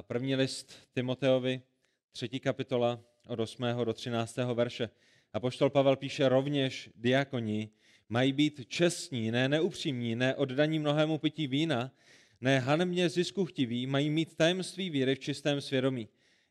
První list Timoteovi, třetí kapitola od 8. do 13. verše. A poštol Pavel píše rovněž diakoni, mají být čestní, ne neupřímní, ne oddaní mnohému pití vína, ne hanebně zisku chtiví, mají mít tajemství víry v čistém svědomí.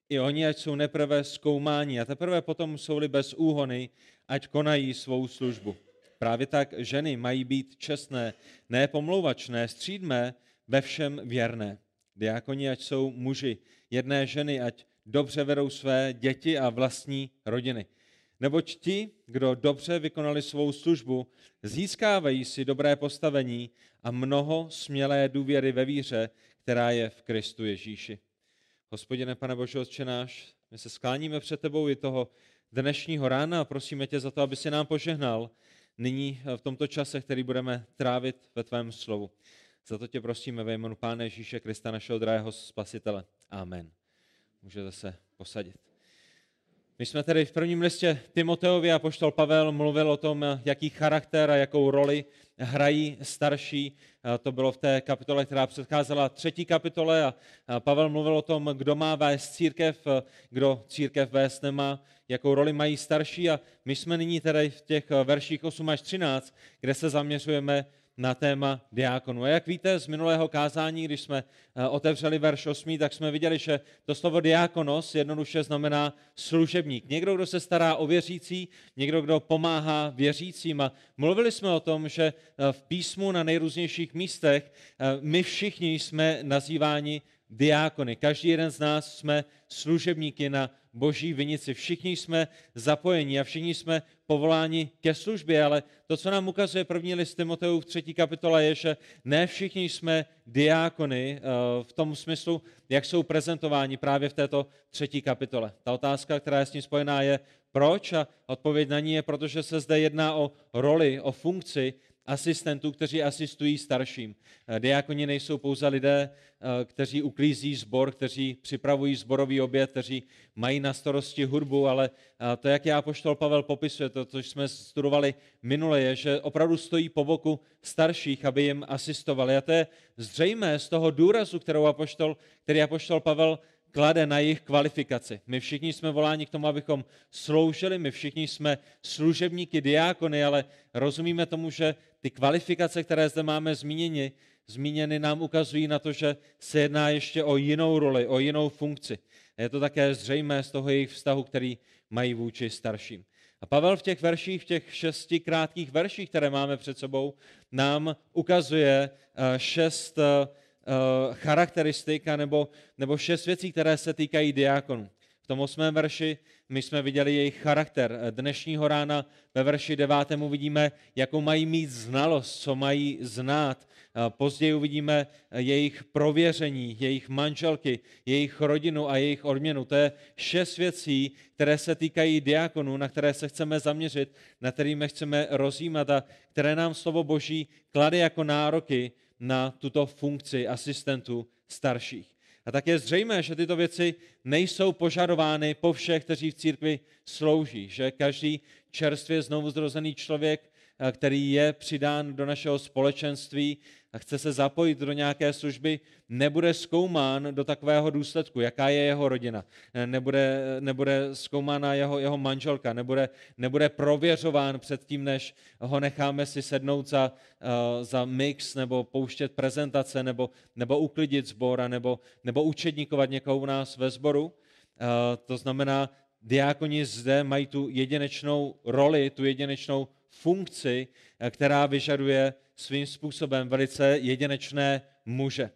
I oni, ať jsou neprve zkoumání a teprve potom jsou-li bez úhony, ať konají svou službu. Právě tak ženy mají být čestné, ne pomlouvačné, střídmé, ve všem věrné. Diakoni, ať jsou muži, jedné ženy, ať dobře vedou své děti a vlastní rodiny. Neboť ti, kdo dobře vykonali svou službu, získávají si dobré postavení a mnoho smělé důvěry ve víře, která je v Kristu Ježíši. Hospodine, pane Bože, Otče náš, my se skláníme před tebou i toho dnešního rána a prosíme tě za to, aby si nám požehnal nyní v tomto čase, který budeme trávit ve tvém slovu. Za to tě prosíme ve jménu Pána Ježíše Krista, našeho drahého spasitele. Amen. Můžete se posadit. My jsme tedy v prvním listě Timoteovi a poštol Pavel mluvil o tom, jaký charakter a jakou roli hrají starší. To bylo v té kapitole, která předcházela třetí kapitole a Pavel mluvil o tom, kdo má vést církev, kdo církev vést nemá, jakou roli mají starší a my jsme nyní tedy v těch verších 8 až 13, kde se zaměřujeme na téma diákonu. A jak víte z minulého kázání, když jsme eh, otevřeli verš 8, tak jsme viděli, že to slovo diákonos jednoduše znamená služebník. Někdo, kdo se stará o věřící, někdo, kdo pomáhá věřícím. A mluvili jsme o tom, že eh, v písmu na nejrůznějších místech eh, my všichni jsme nazýváni diákony. Každý jeden z nás jsme služebníky na boží vinici. Všichni jsme zapojeni a všichni jsme povoláni ke službě, ale to, co nám ukazuje první list Timoteů v třetí kapitole, je, že ne všichni jsme diákony eh, v tom smyslu, jak jsou prezentováni právě v této třetí kapitole. Ta otázka, která je s tím spojená, je proč a odpověď na ní je, protože se zde jedná o roli, o funkci, asistentů, kteří asistují starším. Eh, diakoni nejsou pouze lidé, eh, kteří uklízí zbor, kteří připravují zborový oběd, kteří mají na starosti hudbu, ale eh, to, jak já poštol Pavel popisuje, to, co jsme studovali minule, je, že opravdu stojí po boku starších, aby jim asistovali. A to je zřejmé z toho důrazu, kterou apoštol, který apoštol Pavel klade na jejich kvalifikaci. My všichni jsme voláni k tomu, abychom sloužili, my všichni jsme služebníky, diákony, ale rozumíme tomu, že ty kvalifikace, které zde máme zmíněny, zmíněny nám ukazují na to, že se jedná ještě o jinou roli, o jinou funkci. A je to také zřejmé z toho jejich vztahu, který mají vůči starším. A Pavel v těch verších, v těch šesti krátkých verších, které máme před sebou, nám ukazuje eh, šest eh, charakteristik nebo, nebo šest věcí, které se týkají diákonů. V tom osmém verši my jsme viděli jejich charakter. Dnešního rána ve verši devátému vidíme, jakou mají mít znalost, co mají znát. Později uvidíme jejich prověření, jejich manželky, jejich rodinu a jejich odměnu. To je šest věcí, které se týkají diakonů, na které se chceme zaměřit, na kterými chceme rozjímat a které nám slovo Boží klade jako nároky na tuto funkci asistentů starších. A tak je zřejmé, že tyto věci nejsou požadovány po všech, kteří v církvi slouží, že každý čerstvě znovu zrozený člověk který je přidán do našeho společenství a chce se zapojit do nějaké služby, nebude zkoumán do takového důsledku, jaká je jeho rodina. Nebude, nebude zkoumána jeho, jeho manželka, nebude, nebude prověřován předtím, než ho necháme si sednout za, uh, za mix nebo pouštět prezentace nebo, nebo uklidit zbor nebo, nebo učedníkovat někoho u nás ve sboru. To znamená, diákoni zde mají tu jedinečnou roli, tu jedinečnou funkci, eh, která vyžaduje svým způsobem velice jedinečné muže.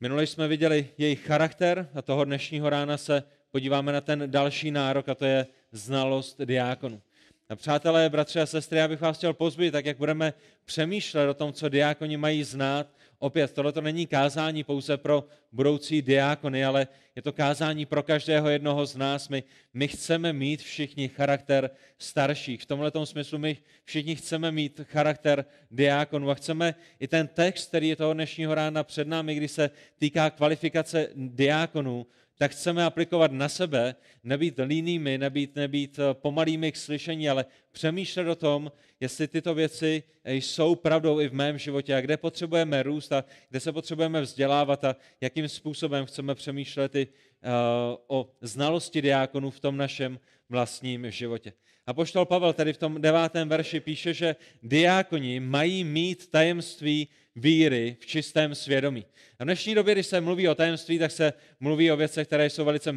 Minule jsme viděli jejich charakter a toho dnešního rána se podíváme na ten další nárok a to je znalost diákonů. A přátelé, bratři a sestry, já bych vás chtěl pozbudit, tak jak budeme přemýšlet o tom, co diákoni mají znát, Opět, tohle to není kázání pouze pro budoucí diákony, ale je to kázání pro každého jednoho z nás. My, my chceme mít všichni charakter starších. V tomhle smyslu my všichni chceme mít charakter diákonů a chceme i ten text, který je toho dnešního rána před námi, kdy se týká kvalifikace diákonů, tak chceme aplikovat na sebe, nebýt línými, nebýt, nebýt eh, pomalými k slyšení, ale přemýšlet o tom, jestli tyto věci eh, jsou pravdou i v mém životě a kde potřebujeme růst a kde se potřebujeme vzdělávat a jakým způsobem chceme přemýšlet i uh, o znalosti diákonů v tom našem vlastním životě. A poštol Pavel tady v tom devátém verši píše, že diákoni mají mít tajemství víry v čistém svědomí. A v dnešní době, když se mluví o tajemství, tak se mluví o věcech, které jsou velice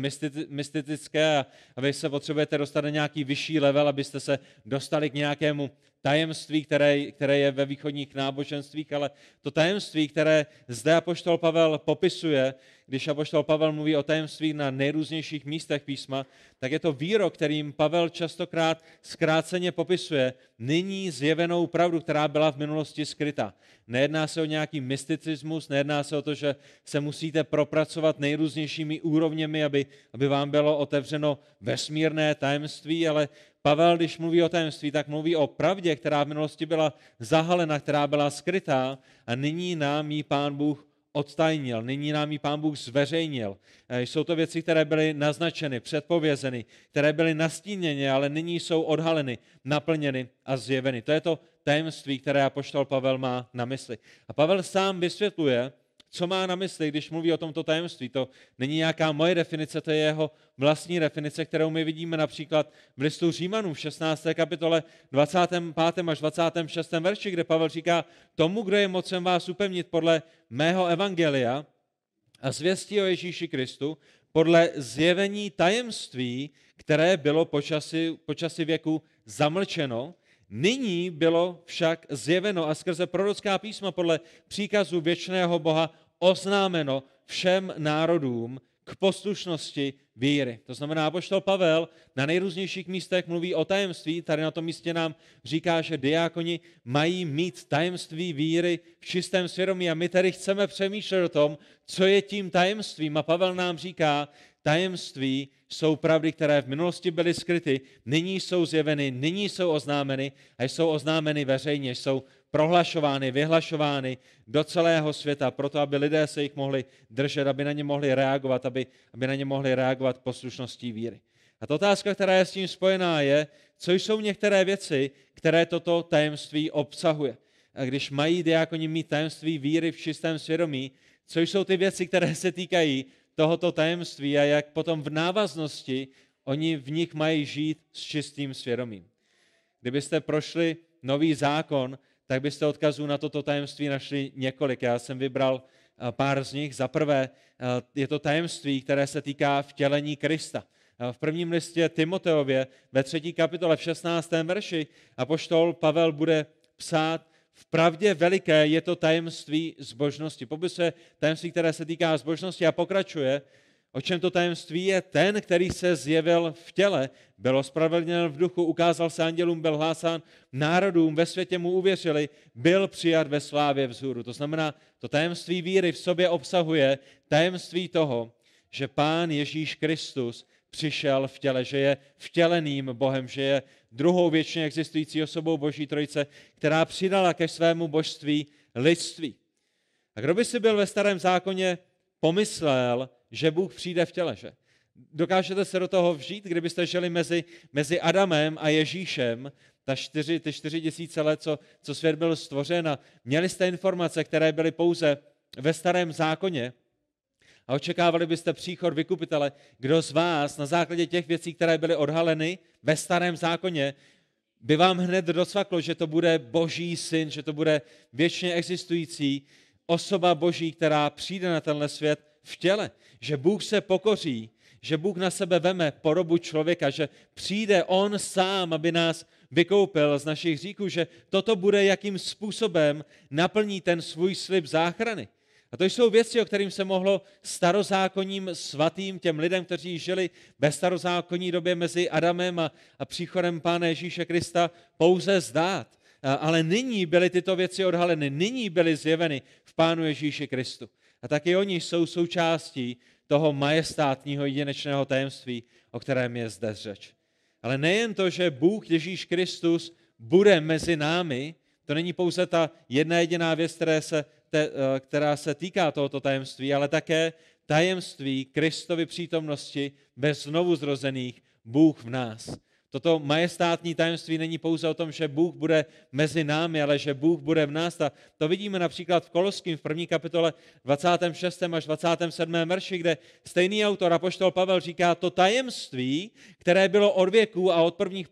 mystické a, vy se potřebujete dostat na nějaký vyšší level, abyste se dostali k nějakému tajemství, které, které je ve východních náboženstvích, ale to tajemství, které zde apoštol Pavel popisuje, když apoštol Pavel mluví o tajemství na nejrůznějších místech písma, tak je to výrok, kterým Pavel častokrát zkráceně popisuje nyní zjevenou pravdu, která byla v minulosti skrytá. Nejedná se o nějaký mysticismus, nejedná se o to, že se musíte propracovat nejrůznějšími úrovněmi, aby, aby vám bylo otevřeno vesmírné tajemství, ale Pavel, když mluví o tajemství, tak mluví o pravdě, která v minulosti byla zahalena, která byla skrytá a nyní nám ji Pán Bůh odtajnil, nyní nám ji Pán Bůh zveřejnil. Eh, jsou to věci, které byly naznačeny, předpovězeny, které byly nastíněny, ale nyní jsou odhaleny, naplněny a zjeveny. To je to tajemství, které apoštol Pavel má na mysli. A Pavel sám vysvětluje, co má na mysli, když mluví o tomto tajemství. To není nějaká moje definice, to je jeho vlastní definice, kterou my vidíme například v listu Římanů v 16. kapitole 25. až 26. verši, kde Pavel říká, tomu, kdo je mocem vás upevnit podle mého evangelia a zvěstí o Ježíši Kristu, podle zjevení tajemství, které bylo počasí, počasí věku zamlčeno, Nyní bylo však zjeveno a skrze prorocká písma podle příkazu věčného Boha oznámeno všem národům k poslušnosti víry. To znamená, apoštol Pavel na nejrůznějších místech mluví o tajemství. Tady na tom místě nám říká, že diákoni mají mít tajemství víry v čistém svědomí a my tady chceme přemýšlet o tom, co je tím tajemstvím. A Pavel nám říká, tajemství jsou pravdy, které v minulosti byly skryty, nyní jsou zjeveny, nyní jsou oznámeny a jsou oznámeny veřejně, jsou prohlašovány, vyhlašovány do celého světa, proto aby lidé se jich mohli držet, aby na ně mohli reagovat, aby, aby na ně mohli reagovat poslušností víry. A ta otázka, která je s tím spojená, je, co jsou některé věci, které toto tajemství obsahuje. A když mají diákoni mít tajemství víry v čistém svědomí, co jsou ty věci, které se týkají tohoto tajemství a jak potom v návaznosti oni v nich mají žít s čistým svědomím. Kdybyste prošli nový zákon, tak byste odkazů na toto tajemství našli několik. Já jsem vybral eh, pár z nich. Za prvé eh, je to tajemství, které se týká vtělení Krista. Eh, v prvním listě Timoteově ve třetí kapitole v 16. verši apoštol Pavel bude psát, v pravdě veliké je to tajemství zbožnosti. Popisuje tajemství, které se týká zbožnosti a pokračuje, o čem to tajemství je ten, který se zjevil v těle, byl ospravedlněn v duchu, ukázal se andělům, byl hlásán národům, ve světě mu uvěřili, byl přijat ve slávě vzhůru. To znamená, to tajemství víry v sobě obsahuje tajemství toho, že Pán Ježíš Kristus přišel v těle, že je vtěleným Bohem, že je druhou věčně existující osobou Boží Trojice, která přidala ke svému božství lidství. A kdo by si byl ve starém zákoně pomyslel, že Bůh přijde v těle, že? Dokážete se do toho vžít, kdybyste žili mezi, mezi Adamem a Ježíšem, ta čtyři, ty čtyři tisíce let, co, co svět byl stvořen a měli jste informace, které byly pouze ve starém zákoně, a očekávali byste příchod vykupitele, kdo z vás na základě těch věcí, které byly odhaleny ve starém zákoně, by vám hned docvaklo, že to bude boží syn, že to bude věčně existující osoba boží, která přijde na tenhle svět v těle. Že Bůh se pokoří, že Bůh na sebe veme podobu člověka, že přijde On sám, aby nás vykoupil z našich říků, že toto bude, jakým způsobem naplní ten svůj slib záchrany. A to jsou věci, o kterým se mohlo starozákonním svatým, těm lidem, kteří žili ve starozákonní době mezi Adamem a, a příchodem Pána Ježíše Krista, pouze zdát. A, ale nyní byly tyto věci odhaleny, nyní byly zjeveny v Pánu Ježíši Kristu. A taky oni jsou součástí toho majestátního jedinečného tajemství, o kterém je zde řeč. Ale nejen to, že Bůh Ježíš Kristus bude mezi námi, to není pouze ta jedna jediná věc, které se která se týká tohoto tajemství, ale také tajemství Kristovy přítomnosti bez znovu zrozených Bůh v nás. Toto majestátní tajemství není pouze o tom, že Bůh bude mezi námi, ale že Bůh bude v nás. A to vidíme například v Koloským v první kapitole 26. až 27. verši, kde stejný autor, apoštol Pavel, říká, to tajemství, které bylo od věků a od prvních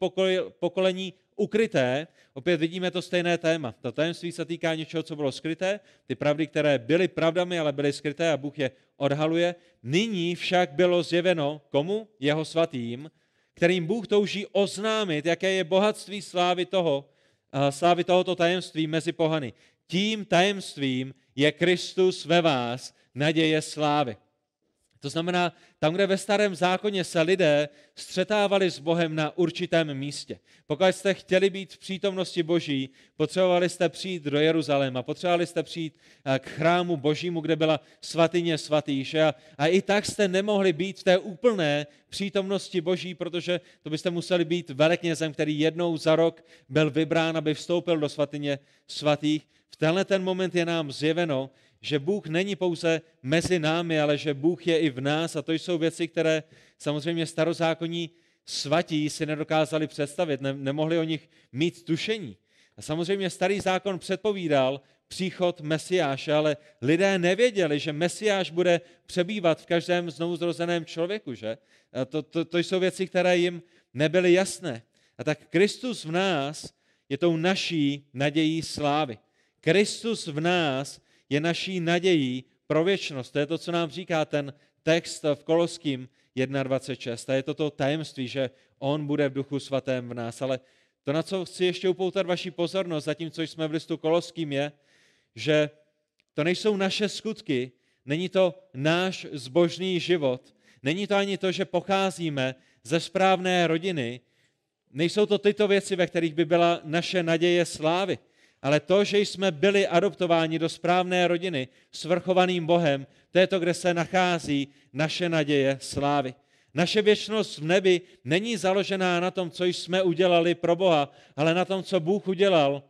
pokolení ukryté, opět vidíme to stejné téma. To tajemství se týká něčeho, co bylo skryté, ty pravdy, které byly pravdami, ale byly skryté a Bůh je odhaluje. Nyní však bylo zjeveno komu? Jeho svatým, kterým Bůh touží oznámit, jaké je bohatství slávy, toho, slávy tohoto tajemství mezi pohany. Tím tajemstvím je Kristus ve vás, naděje slávy. To znamená, tam, kde ve starém zákoně se lidé střetávali s Bohem na určitém místě. Pokud jste chtěli být v přítomnosti Boží, potřebovali jste přijít do Jeruzaléma, potřebovali jste přijít eh, k chrámu Božímu, kde byla svatyně svatýš. A, a i tak jste nemohli být v té úplné přítomnosti Boží, protože to byste museli být veleknězem, který jednou za rok byl vybrán, aby vstoupil do svatyně svatých. V tenhle ten moment je nám zjeveno, že Bůh není pouze mezi námi, ale že Bůh je i v nás a to jsou věci, které samozřejmě starozákonní svatí si nedokázali představit, ne, nemohli o nich mít tušení. A samozřejmě starý zákon předpovídal příchod Mesiáše, ale lidé nevěděli, že Mesiáš bude přebývat v každém znovuzrozeném člověku, že? A to, to, to jsou věci, které jim nebyly jasné. A tak Kristus v nás je tou naší nadějí slávy. Kristus v nás je naší nadějí pro věčnost. To je to, co nám říká ten text v Koloským 1.26. A je to to tajemství, že on bude v duchu svatém v nás. Ale to, na co chci ještě upoutat vaši pozornost, zatímco jsme v listu Koloským, je, že to nejsou naše skutky, není to náš zbožný život, není to ani to, že pocházíme ze správné rodiny, nejsou to tyto věci, ve kterých by byla naše naděje slávy ale to, že jsme byli adoptováni do správné rodiny svrchovaným Bohem, to je to, kde se nachází naše naděje slávy. Naše věčnost v nebi není založená na tom, co jsme udělali pro Boha, ale na tom, co Bůh udělal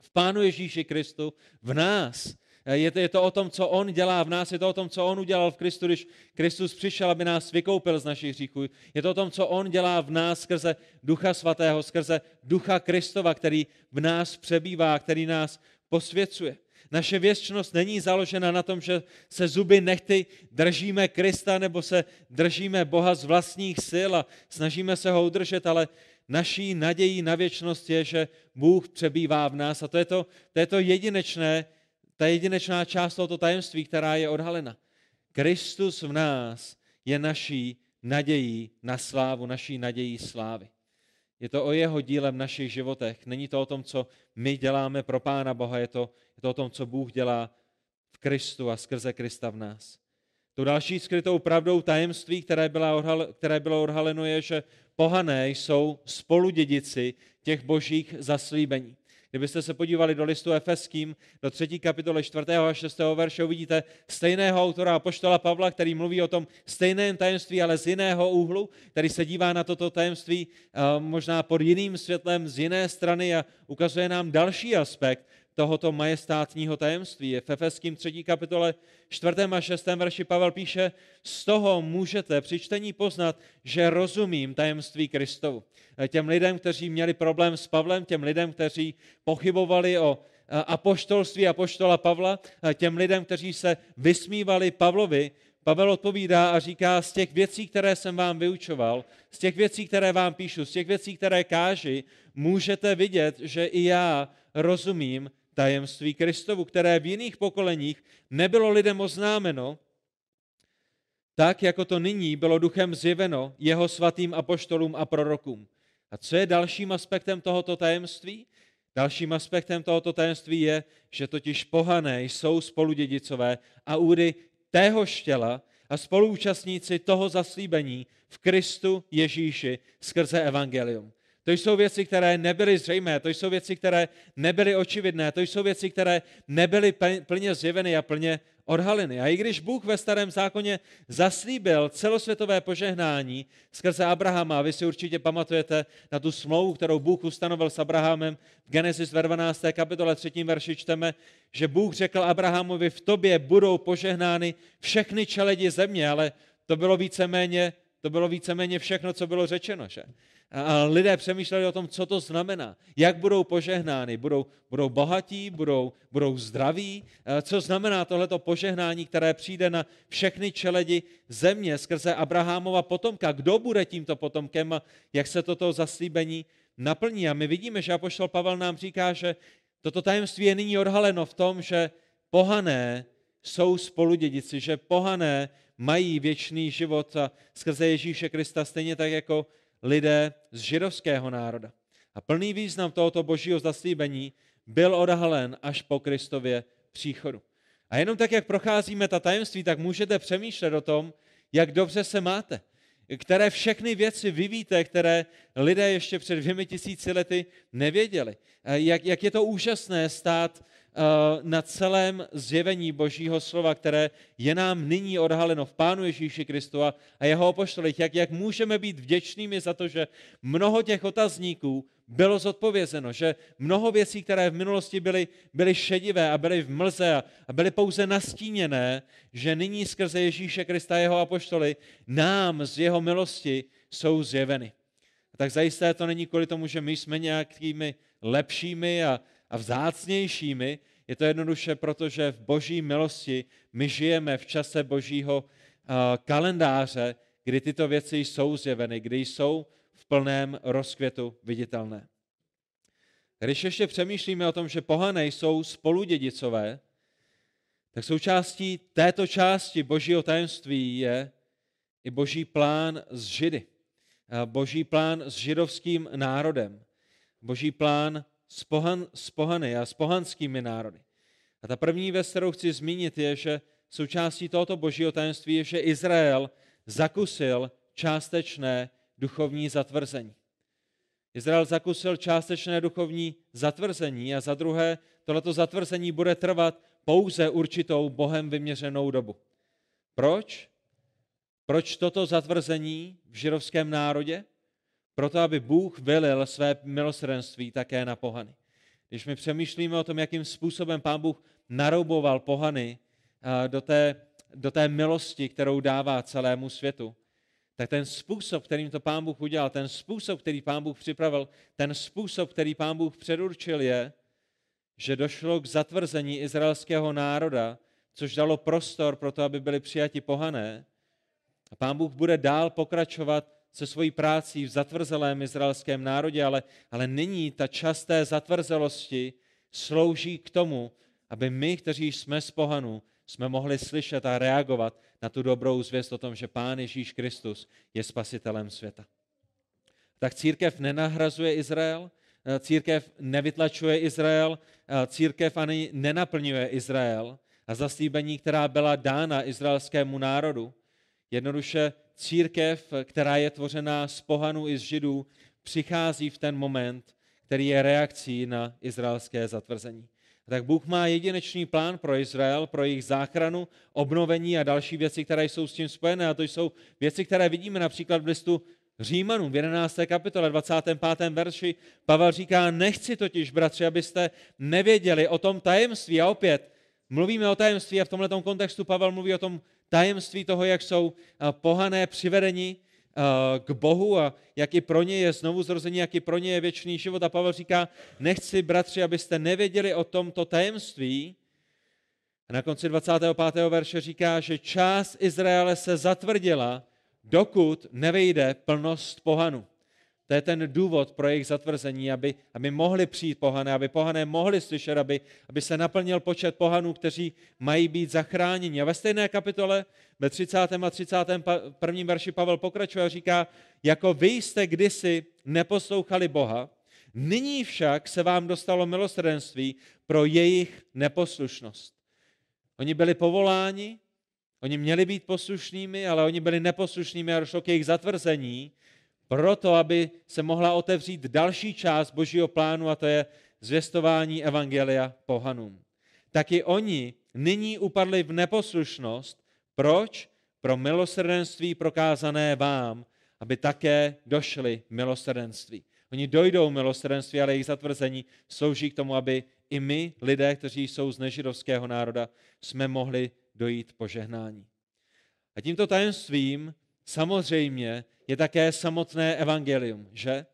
v Pánu Ježíši Kristu v nás. Je to, je to o tom, co On dělá v nás, je to o tom, co On udělal v Kristu, když Kristus přišel, aby nás vykoupil z našich hříchů. Je to o tom, co On dělá v nás skrze Ducha Svatého, skrze Ducha Kristova, který v nás přebývá, který nás posvěcuje. Naše věčnost není založena na tom, že se zuby nechty držíme Krista nebo se držíme Boha z vlastních sil a snažíme se ho udržet, ale naší nadějí na věčnost je, že Bůh přebývá v nás a to je to, to, je to jedinečné, ta jedinečná část tohoto tajemství, která je odhalena. Kristus v nás je naší nadějí na slávu, naší nadějí slávy. Je to o jeho díle v našich životech. Není to o tom, co my děláme pro Pána Boha, je to, je to o tom, co Bůh dělá v Kristu a skrze Krista v nás. Tu další skrytou pravdou tajemství, které, byla odhal, které bylo odhaleno, je, že pohané jsou spoludědici těch božích zaslíbení. Kdybyste se podívali do listu Efeským, do třetí kapitoly 4. a 6. verše, uvidíte stejného autora Apoštola Pavla, který mluví o tom stejném tajemství, ale z jiného úhlu, který se dívá na toto tajemství eh, možná pod jiným světlem, z jiné strany a ukazuje nám další aspekt tohoto majestátního tajemství. V Efeským 3. kapitole 4. a 6. verši Pavel píše, z toho můžete při čtení poznat, že rozumím tajemství Kristovu. Těm lidem, kteří měli problém s Pavlem, těm lidem, kteří pochybovali o apoštolství apoštola Pavla, těm lidem, kteří se vysmívali Pavlovi, Pavel odpovídá a říká, z těch věcí, které jsem vám vyučoval, z těch věcí, které vám píšu, z těch věcí, které káži, můžete vidět, že i já rozumím tajemství Kristovu, které v jiných pokoleních nebylo lidem oznámeno, tak jako to nyní bylo duchem zjeveno jeho svatým apoštolům a prorokům. A co je dalším aspektem tohoto tajemství? Dalším aspektem tohoto tajemství je, že totiž pohané jsou spoludědicové a údy téhož těla a spoluúčastníci toho zaslíbení v Kristu Ježíši skrze evangelium. To jsou věci, které nebyly zřejmé, to jsou věci, které nebyly očividné, to jsou věci, které nebyly plně zjeveny a plně odhaleny. A i když Bůh ve starém zákoně zaslíbil celosvětové požehnání skrze Abrahama, a vy si určitě pamatujete na tu smlouvu, kterou Bůh ustanovil s Abrahamem, v Genesis ve 12. kapitole 3. verši čteme, že Bůh řekl Abrahamovi, v tobě budou požehnány všechny čeledi země, ale to bylo víceméně, to bylo víceméně všechno, co bylo řečeno. Že? A lidé přemýšleli o tom, co to znamená, jak budou požehnány, budou, budou bohatí, budou, budou zdraví, co znamená tohleto požehnání, které přijde na všechny čeledi země skrze Abrahamova potomka. Kdo bude tímto potomkem a jak se toto zaslíbení naplní? A my vidíme, že Apoštol Pavel nám říká, že toto tajemství je nyní odhaleno v tom, že pohané jsou spoludědici, že pohané mají věčný život a skrze Ježíše Krista stejně tak jako lidé z židovského národa. A plný význam tohoto božího zaslíbení byl odhalen až po Kristově příchodu. A jenom tak, jak procházíme ta tajemství, tak můžete přemýšlet o tom, jak dobře se máte, které všechny věci vy víte, které lidé ještě před dvěmi tisíci lety nevěděli. Jak, jak je to úžasné stát na celém zjevení Božího slova, které je nám nyní odhaleno v Pánu Ježíši Kristu a jeho opoštolích, jak, jak můžeme být vděčnými za to, že mnoho těch otazníků bylo zodpovězeno, že mnoho věcí, které v minulosti byly, byly šedivé a byly v mlze a, a byly pouze nastíněné, že nyní skrze Ježíše Krista a jeho apoštoly nám z jeho milosti jsou zjeveny. A tak zajisté to není kvůli tomu, že my jsme nějakými lepšími a, a vzácnějšími. Je to jednoduše proto, že v boží milosti my žijeme v čase božího kalendáře, kdy tyto věci jsou zjeveny, kdy jsou v plném rozkvětu viditelné. Když ještě přemýšlíme o tom, že pohané jsou spoludědicové, tak součástí této části božího tajemství je i boží plán s Židy. Boží plán s židovským národem. Boží plán s, pohan, s pohany a s pohanskými národy. A ta první věc, kterou chci zmínit, je, že součástí tohoto božího tajemství je, že Izrael zakusil částečné duchovní zatvrzení. Izrael zakusil částečné duchovní zatvrzení a za druhé, tohleto zatvrzení bude trvat pouze určitou Bohem vyměřenou dobu. Proč? Proč toto zatvrzení v židovském národě? Proto aby Bůh vylil své milosrdenství také na pohany. Když my přemýšlíme o tom, jakým způsobem Pán Bůh narouboval pohany do té, do té milosti, kterou dává celému světu, tak ten způsob, kterým to Pán Bůh udělal, ten způsob, který Pán Bůh připravil, ten způsob, který Pán Bůh předurčil je, že došlo k zatvrzení izraelského národa, což dalo prostor pro to, aby byli přijati pohané. A Pán Bůh bude dál pokračovat se svojí prácí v zatvrzelém izraelském národě, ale, ale nyní ta čas té zatvrzelosti slouží k tomu, aby my, kteří jsme z pohanu, jsme mohli slyšet a reagovat na tu dobrou zvěst o tom, že Pán Ježíš Kristus je spasitelem světa. Tak církev nenahrazuje Izrael, církev nevytlačuje Izrael, církev ani nenaplňuje Izrael a zaslíbení, která byla dána izraelskému národu, jednoduše církev, která je tvořená z pohanů i z židů, přichází v ten moment, který je reakcí na izraelské zatvrzení. Tak Bůh má jedinečný plán pro Izrael, pro jejich záchranu, obnovení a další věci, které jsou s tím spojené. A to jsou věci, které vidíme například v listu Římanům v 11. kapitole 25. verši. Pavel říká, nechci totiž, bratři, abyste nevěděli o tom tajemství. A opět, mluvíme o tajemství a v tomto kontextu Pavel mluví o tom tajemství toho, jak jsou eh, pohané přivedeni eh, k Bohu a jak i pro ně je znovu zrození, jak i pro ně je věčný život. A Pavel říká, nechci, bratři, abyste nevěděli o tomto tajemství. A na konci 25. verše říká, že část Izraele se zatvrdila, dokud nevejde plnost pohanu. To je ten důvod pro jejich zatvrzení, aby, aby mohli přijít pohané, aby pohané mohli slyšet, aby, aby se naplnil počet pohanů, kteří mají být zachráněni. A ve stejné kapitole, ve 30. a 31. verši Pavel pokračuje a říká, jako vy jste kdysi neposlouchali Boha, nyní však se vám dostalo milosrdenství pro jejich neposlušnost. Oni byli povoláni, oni měli být poslušnými, ale oni byli neposlušnými a došlo k jejich zatvrzení, proto, aby se mohla otevřít další část božího plánu a to je zvěstování evangelia pohanům. Taky oni nyní upadli v neposlušnost. Proč? Pro milosrdenství prokázané vám, aby také došli milosrdenství. Oni dojdou milosrdenství, ale jejich zatvrzení slouží k tomu, aby i my, lidé, kteří jsou z nežidovského národa, jsme mohli dojít požehnání. A tímto tajemstvím samozřejmě je také samotné evangelium, že?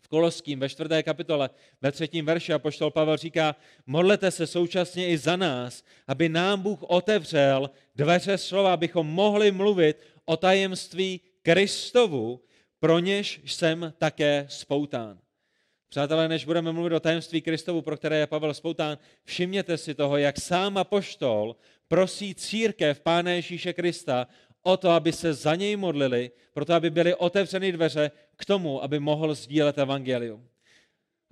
V Koloským ve čtvrté kapitole, ve třetím verši apoštol Pavel říká, modlete se současně i za nás, aby nám Bůh otevřel dveře slova, abychom mohli mluvit o tajemství Kristovu, pro něž jsem také spoután. Přátelé, než budeme mluvit o tajemství Kristovu, pro které je Pavel spoután, všimněte si toho, jak sám apoštol prosí církev Pána Ježíše Krista o to, aby se za něj modlili, proto aby byly otevřeny dveře k tomu, aby mohl sdílet evangelium.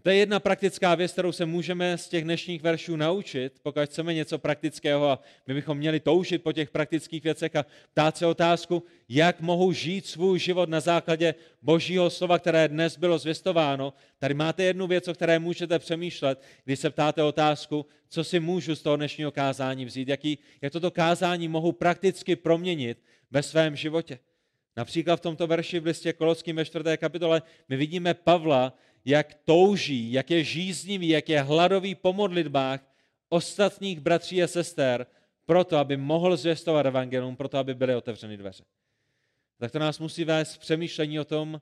To je jedna praktická věc, kterou se můžeme z těch dnešních veršů naučit, pokud chceme něco praktického a my bychom měli toužit po těch praktických věcech a ptát se otázku, jak mohu žít svůj život na základě božího slova, které dnes bylo zvěstováno. Tady máte jednu věc, o které můžete přemýšlet, když se ptáte otázku, co si můžu z toho dnešního kázání vzít, jaký, jak toto kázání mohu prakticky proměnit ve svém životě. Například v tomto verši v listě Koloským ve čtvrté kapitole my vidíme Pavla, jak touží, jak je žíznivý, jak je hladový po modlitbách ostatních bratří a sester, proto, aby mohl zvěstovat evangelium, proto, aby byly otevřeny dveře. Tak to nás musí vést přemýšlení o tom,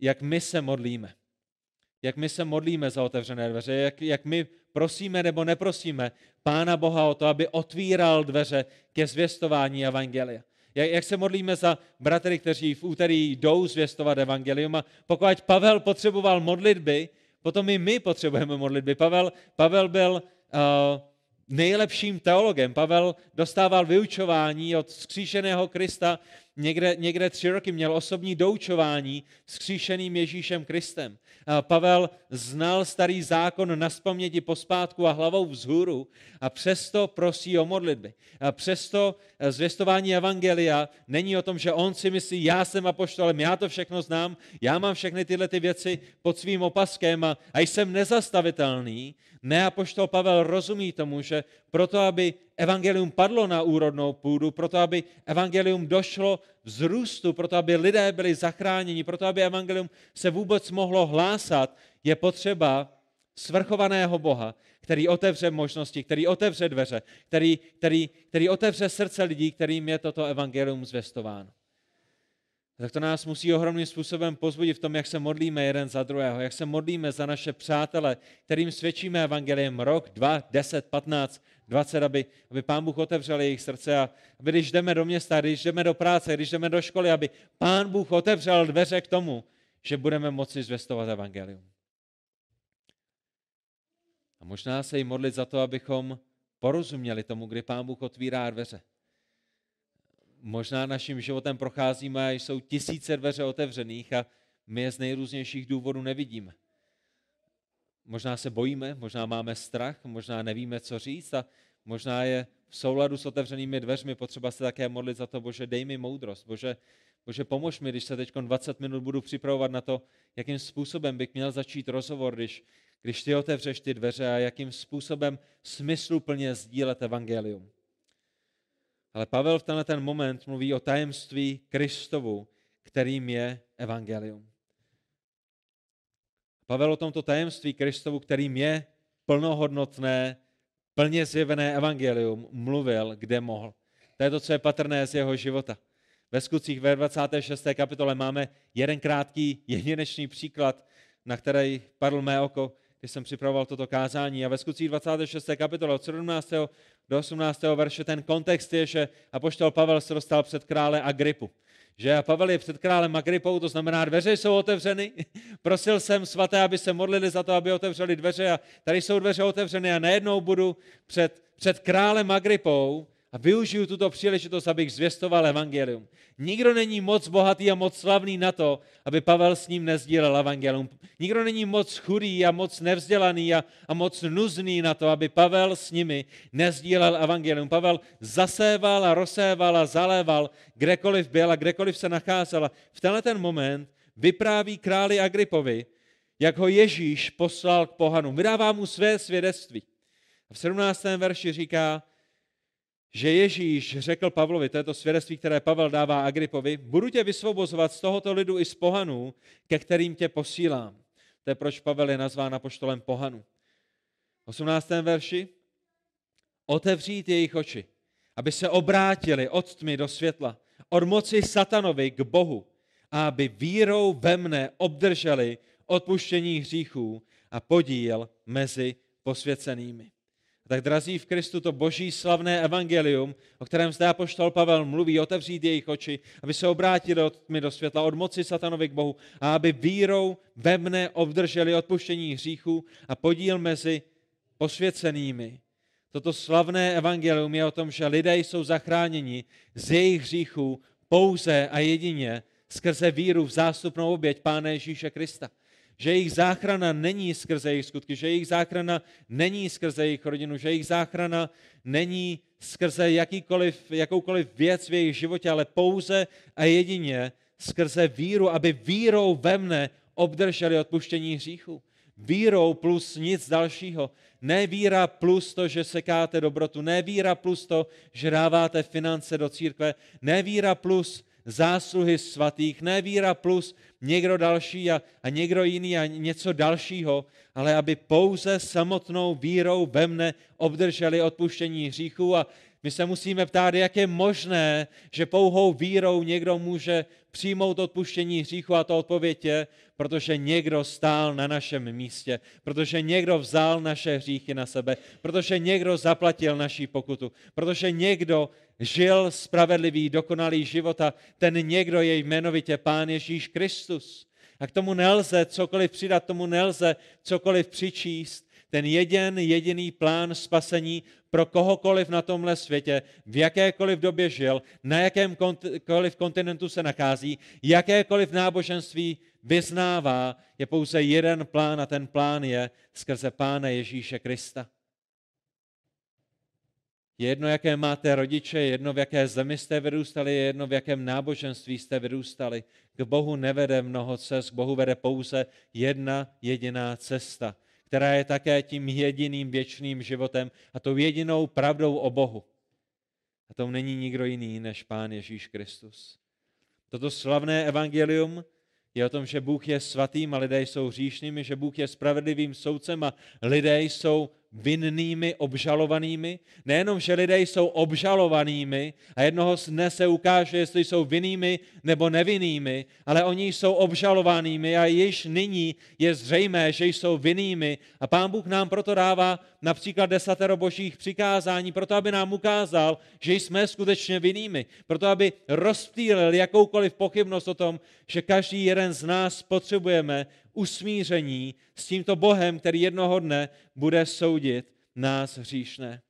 jak my se modlíme. Jak my se modlíme za otevřené dveře, jak, jak my prosíme nebo neprosíme Pána Boha o to, aby otvíral dveře ke zvěstování evangelia. Jak, jak se modlíme za bratry, kteří v úterý jdou zvěstovat evangelium a pokud Pavel potřeboval modlitby, potom i my potřebujeme modlitby. Pavel, Pavel byl uh, nejlepším teologem. Pavel dostával vyučování od skříšeného Krista někde, někde tři roky měl osobní doučování s kříšeným Ježíšem Kristem. Pavel znal starý zákon na spaměti pospátku a hlavou vzhůru a přesto prosí o modlitby. A přesto e, zvěstování Evangelia není o tom, že on si myslí, já jsem apoštolem, já to všechno znám, já mám všechny tyhle ty věci pod svým opaskem a, a jsem nezastavitelný. Ne, apoštol Pavel rozumí tomu, že proto, aby evangelium padlo na úrodnou půdu, proto aby evangelium došlo vzrůstu, proto aby lidé byli zachráněni, proto aby evangelium se vůbec mohlo hlásat, je potřeba svrchovaného Boha, který otevře možnosti, který otevře dveře, který, který, který otevře srdce lidí, kterým je toto evangelium zvestováno tak to nás musí ohromným způsobem pozbudit v tom, jak se modlíme jeden za druhého, jak se modlíme za naše přátele, kterým svědčíme evangeliem rok, dva, deset, patnáct, dvacet, aby, aby Pán Bůh otevřel jejich srdce a aby když jdeme do města, když jdeme do práce, když jdeme do školy, aby Pán Bůh otevřel dveře k tomu, že budeme moci zvestovat evangelium. A možná se i modlit za to, abychom porozuměli tomu, kdy Pán Bůh otvírá dveře možná naším životem procházíme a jsou tisíce dveře otevřených a my je z nejrůznějších důvodů nevidíme. Možná se bojíme, možná máme strach, možná nevíme, co říct a možná je v souladu s otevřenými dveřmi potřeba se také modlit za to, Bože, dej mi moudrost, Bože, Bože, pomož mi, když se teď 20 minut budu připravovat na to, jakým způsobem bych měl začít rozhovor, když, když ty otevřeš ty dveře a jakým způsobem smysluplně sdílet evangelium. Ale Pavel v tenhle ten moment mluví o tajemství Kristovu, kterým je evangelium. Pavel o tomto tajemství Kristovu, kterým je plnohodnotné, plně zjevené evangelium, mluvil, kde mohl. To je to, co je patrné z jeho života. Ve skutcích ve 26. kapitole máme jeden krátký jedinečný příklad, na který padl mé oko, když jsem připravoval toto kázání. A ve skutcích 26. kapitole od 17. do 18. verše ten kontext je, že apoštol Pavel se dostal před krále Agripu. Že a Pavel je před králem Agripou, to znamená, dveře jsou otevřeny. Prosil jsem svaté, aby se modlili za to, aby otevřeli dveře a tady jsou dveře otevřeny a najednou budu před, před králem Agripou a využiju tuto příležitost, abych zvěstoval evangelium. Nikdo není moc bohatý a moc slavný na to, aby Pavel s ním nezdílel evangelium. Nikdo není moc chudý a moc nevzdělaný a, a moc nuzný na to, aby Pavel s nimi nezdílel evangelium. Pavel zaséval a rozséval a zaléval kdekoliv byl a kdekoliv se nacházel. A v tenhle ten moment vypráví králi Agripovi, jak ho Ježíš poslal k pohanům. Vydává mu své svědectví. V 17. verši říká, že Ježíš řekl Pavlovi, to je to svědectví, které Pavel dává Agripovi, budu tě vysvobozovat z tohoto lidu i z pohanů, ke kterým tě posílám. To je proč Pavel je nazván apoštolem pohanu. V 18. verši otevřít jejich oči, aby se obrátili od tmy do světla, od moci satanovi k Bohu a aby vírou ve mne obdrželi odpuštění hříchů a podíl mezi posvěcenými. Tak drazí v Kristu to boží slavné evangelium, o kterém zde apoštol Pavel mluví, otevřít jejich oči, aby se obrátili od tmy do světla, od moci satanovi k Bohu a aby vírou ve mne obdrželi odpuštění hříchů a podíl mezi posvěcenými. Toto slavné evangelium je o tom, že lidé jsou zachráněni z jejich hříchů pouze a jedině skrze víru v zástupnou oběť Pána Ježíše Krista že jejich záchrana není skrze jejich skutky, že jejich záchrana není skrze jejich rodinu, že jejich záchrana není skrze jakýkoliv, jakoukoliv věc v jejich životě, ale pouze a jedině skrze víru, aby vírou ve mne obdrželi odpuštění hříchu. Vírou plus nic dalšího. Ne víra plus to, že sekáte dobrotu, ne víra plus to, že dáváte finance do církve, ne víra plus zásluhy svatých, ne víra plus někdo další a, a někdo jiný a něco dalšího, ale aby pouze samotnou vírou ve mne obdrželi odpuštění hříchů. A my se musíme ptát, jak je možné, že pouhou vírou někdo může přijmout odpuštění hříchu a to odpověď je, protože někdo stál na našem místě, protože někdo vzal naše hříchy na sebe, protože někdo zaplatil naší pokutu, protože někdo žil spravedlivý, dokonalý život a ten někdo je jmenovitě Pán Ježíš Kristus. A k tomu nelze cokoliv přidat, tomu nelze cokoliv přičíst. Ten jeden jediný plán spasení pro kohokoliv na tomhle světě, v jakékoliv době žil, na jakémkoliv kontinentu se nachází, jakékoliv náboženství vyznává, je pouze jeden plán a ten plán je skrze Pána Ježíše Krista. Je jedno, jaké máte rodiče, je jedno, v jaké zemi jste vyrůstali, je jedno, v jakém náboženství jste vyrůstali. K Bohu nevede mnoho cest, k Bohu vede pouze jedna jediná cesta, která je také tím jediným věčným životem a tou jedinou pravdou o Bohu. A to není nikdo jiný než Pán Ježíš Kristus. Toto slavné evangelium je o tom, že Bůh je svatým a lidé jsou hříšnými, že Bůh je spravedlivým soudcem a lidé jsou vinnými, obžalovanými. Nejenom, že lidé jsou obžalovanými a jednoho dne se ukáže, jestli jsou vinnými nebo nevinnými, ale oni jsou obžalovanými a již nyní je zřejmé, že jsou vinnými. A Pán Bůh nám proto dává například desatero božích přikázání, proto aby nám ukázal, že jsme skutečně vinnými, proto aby rozptýlil jakoukoliv pochybnost o tom, že každý jeden z nás potřebujeme usmíření s tímto Bohem, který jednoho dne bude soudit nás hříšné.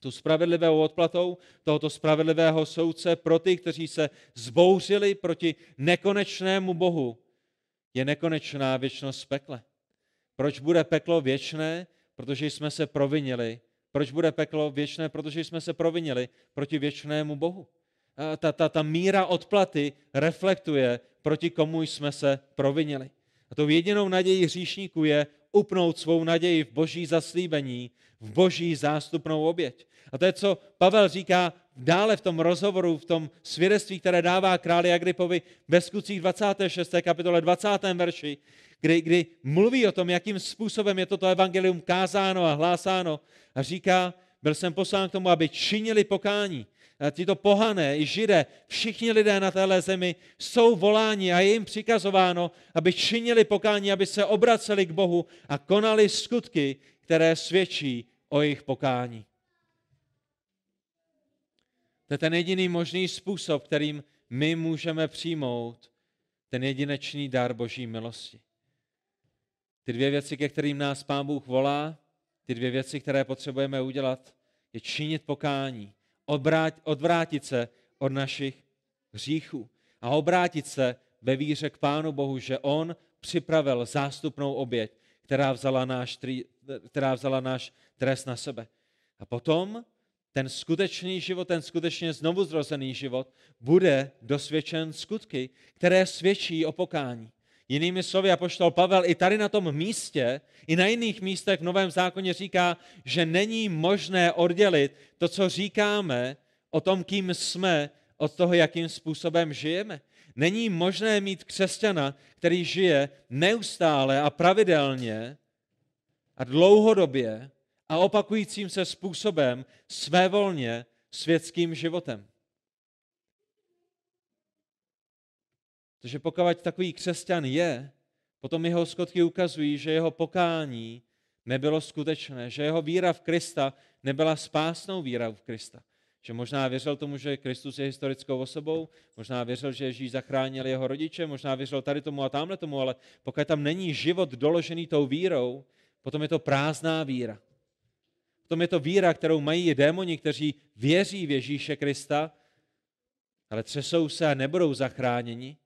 Tu spravedlivou odplatou tohoto spravedlivého soudce pro ty, kteří se zbouřili proti nekonečnému Bohu, je nekonečná věčnost pekle. Proč bude peklo věčné? Protože jsme se provinili. Proč bude peklo věčné? Protože jsme se provinili proti věčnému Bohu. Ta, ta, ta míra odplaty reflektuje, proti komu jsme se provinili. A tou jedinou nadějí hříšníků je upnout svou naději v boží zaslíbení, v boží zástupnou oběť. A to je, co Pavel říká dále v tom rozhovoru, v tom svědectví, které dává králi Agripovi ve skutcích 26. kapitole 20. verši, kdy, kdy mluví o tom, jakým způsobem je toto evangelium kázáno a hlásáno a říká, byl jsem poslán k tomu, aby činili pokání, tyto pohané i židé, všichni lidé na téhle zemi jsou voláni a je jim přikazováno, aby činili pokání, aby se obraceli k Bohu a konali skutky, které svědčí o jejich pokání. To je ten jediný možný způsob, kterým my můžeme přijmout ten jedinečný dar Boží milosti. Ty dvě věci, ke kterým nás Pán Bůh volá, ty dvě věci, které potřebujeme udělat, je činit pokání odvrátit se od našich hříchů a obrátit se ve víře k Pánu Bohu, že On připravil zástupnou oběť, která vzala náš, která vzala náš trest na sebe. A potom ten skutečný život, ten skutečně znovuzrozený život bude dosvědčen skutky, které svědčí o pokání. Jinými slovy, apoštol Pavel i tady na tom místě, i na jiných místech v Novém zákoně říká, že není možné oddělit to, co říkáme o tom, kým jsme, od toho, jakým způsobem žijeme. Není možné mít křesťana, který žije neustále a pravidelně a dlouhodobě a opakujícím se způsobem svévolně světským životem. Protože pokud takový křesťan je, potom jeho skutky ukazují, že jeho pokání nebylo skutečné, že jeho víra v Krista nebyla spásnou víra v Krista. Že možná věřil tomu, že Kristus je historickou osobou, možná věřil, že Ježíš zachránil jeho rodiče, možná věřil tady tomu a tamhle tomu, ale pokud tam není život doložený tou vírou, potom je to prázdná víra. Potom je to víra, kterou mají démoni, kteří věří v Ježíše Krista, ale třesou se a nebudou zachráněni,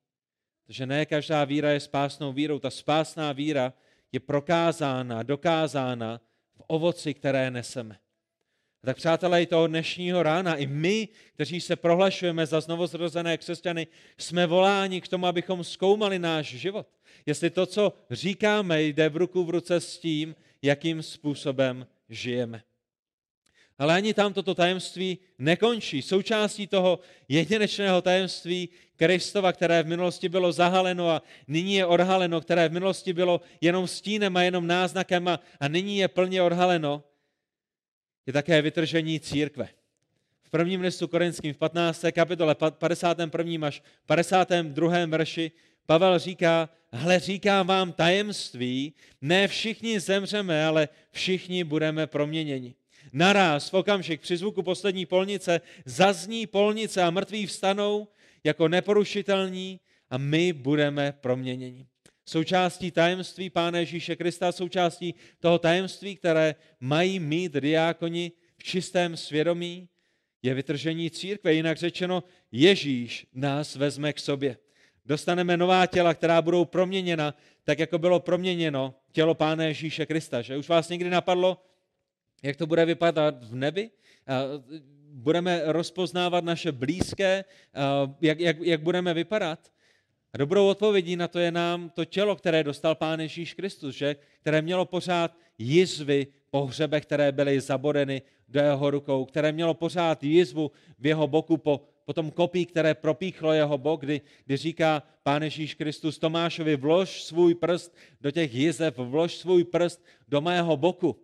protože ne každá víra je spásnou vírou. Ta spásná víra je prokázána, dokázána v ovoci, které neseme. A tak přátelé, i toho dnešního rána, i my, kteří se prohlašujeme za znovuzrozené křesťany, jsme voláni k tomu, abychom zkoumali náš život. Jestli to, co říkáme, jde v ruku v ruce s tím, jakým způsobem žijeme. Ale ani tam toto tajemství nekončí. Součástí toho jedinečného tajemství Kristova, které v minulosti bylo zahaleno a nyní je odhaleno, které v minulosti bylo jenom stínem a jenom náznakem a, a nyní je plně odhaleno, je také vytržení církve. V prvním listu korinským v 15. kapitole 51. až 52. verši Pavel říká, hle, říkám vám tajemství, ne všichni zemřeme, ale všichni budeme proměněni. Naraz, v okamžik při zvuku poslední polnice, zazní polnice a mrtví vstanou jako neporušitelní a my budeme proměněni součástí tajemství Pána Ježíše Krista, součástí toho tajemství, které mají mít diákoni v čistém svědomí, je vytržení církve. Jinak řečeno, Ježíš nás vezme k sobě. Dostaneme nová těla, která budou proměněna, tak jako bylo proměněno tělo Pána Ježíše Krista. Že už vás někdy napadlo, jak to bude vypadat v nebi? Budeme rozpoznávat naše blízké, jak, jak, jak budeme vypadat? A dobrou odpovědí na to je nám to tělo, které dostal Pán Ježíš Kristus, že? které mělo pořád jizvy po hřebech, které byly zabodeny do jeho rukou, které mělo pořád jizvu v jeho boku po, po tom kopí, které propíchlo jeho bok, kdy, kdy říká Pán Ježíš Kristus Tomášovi, vlož svůj prst do těch jizev, vlož svůj prst do mého boku.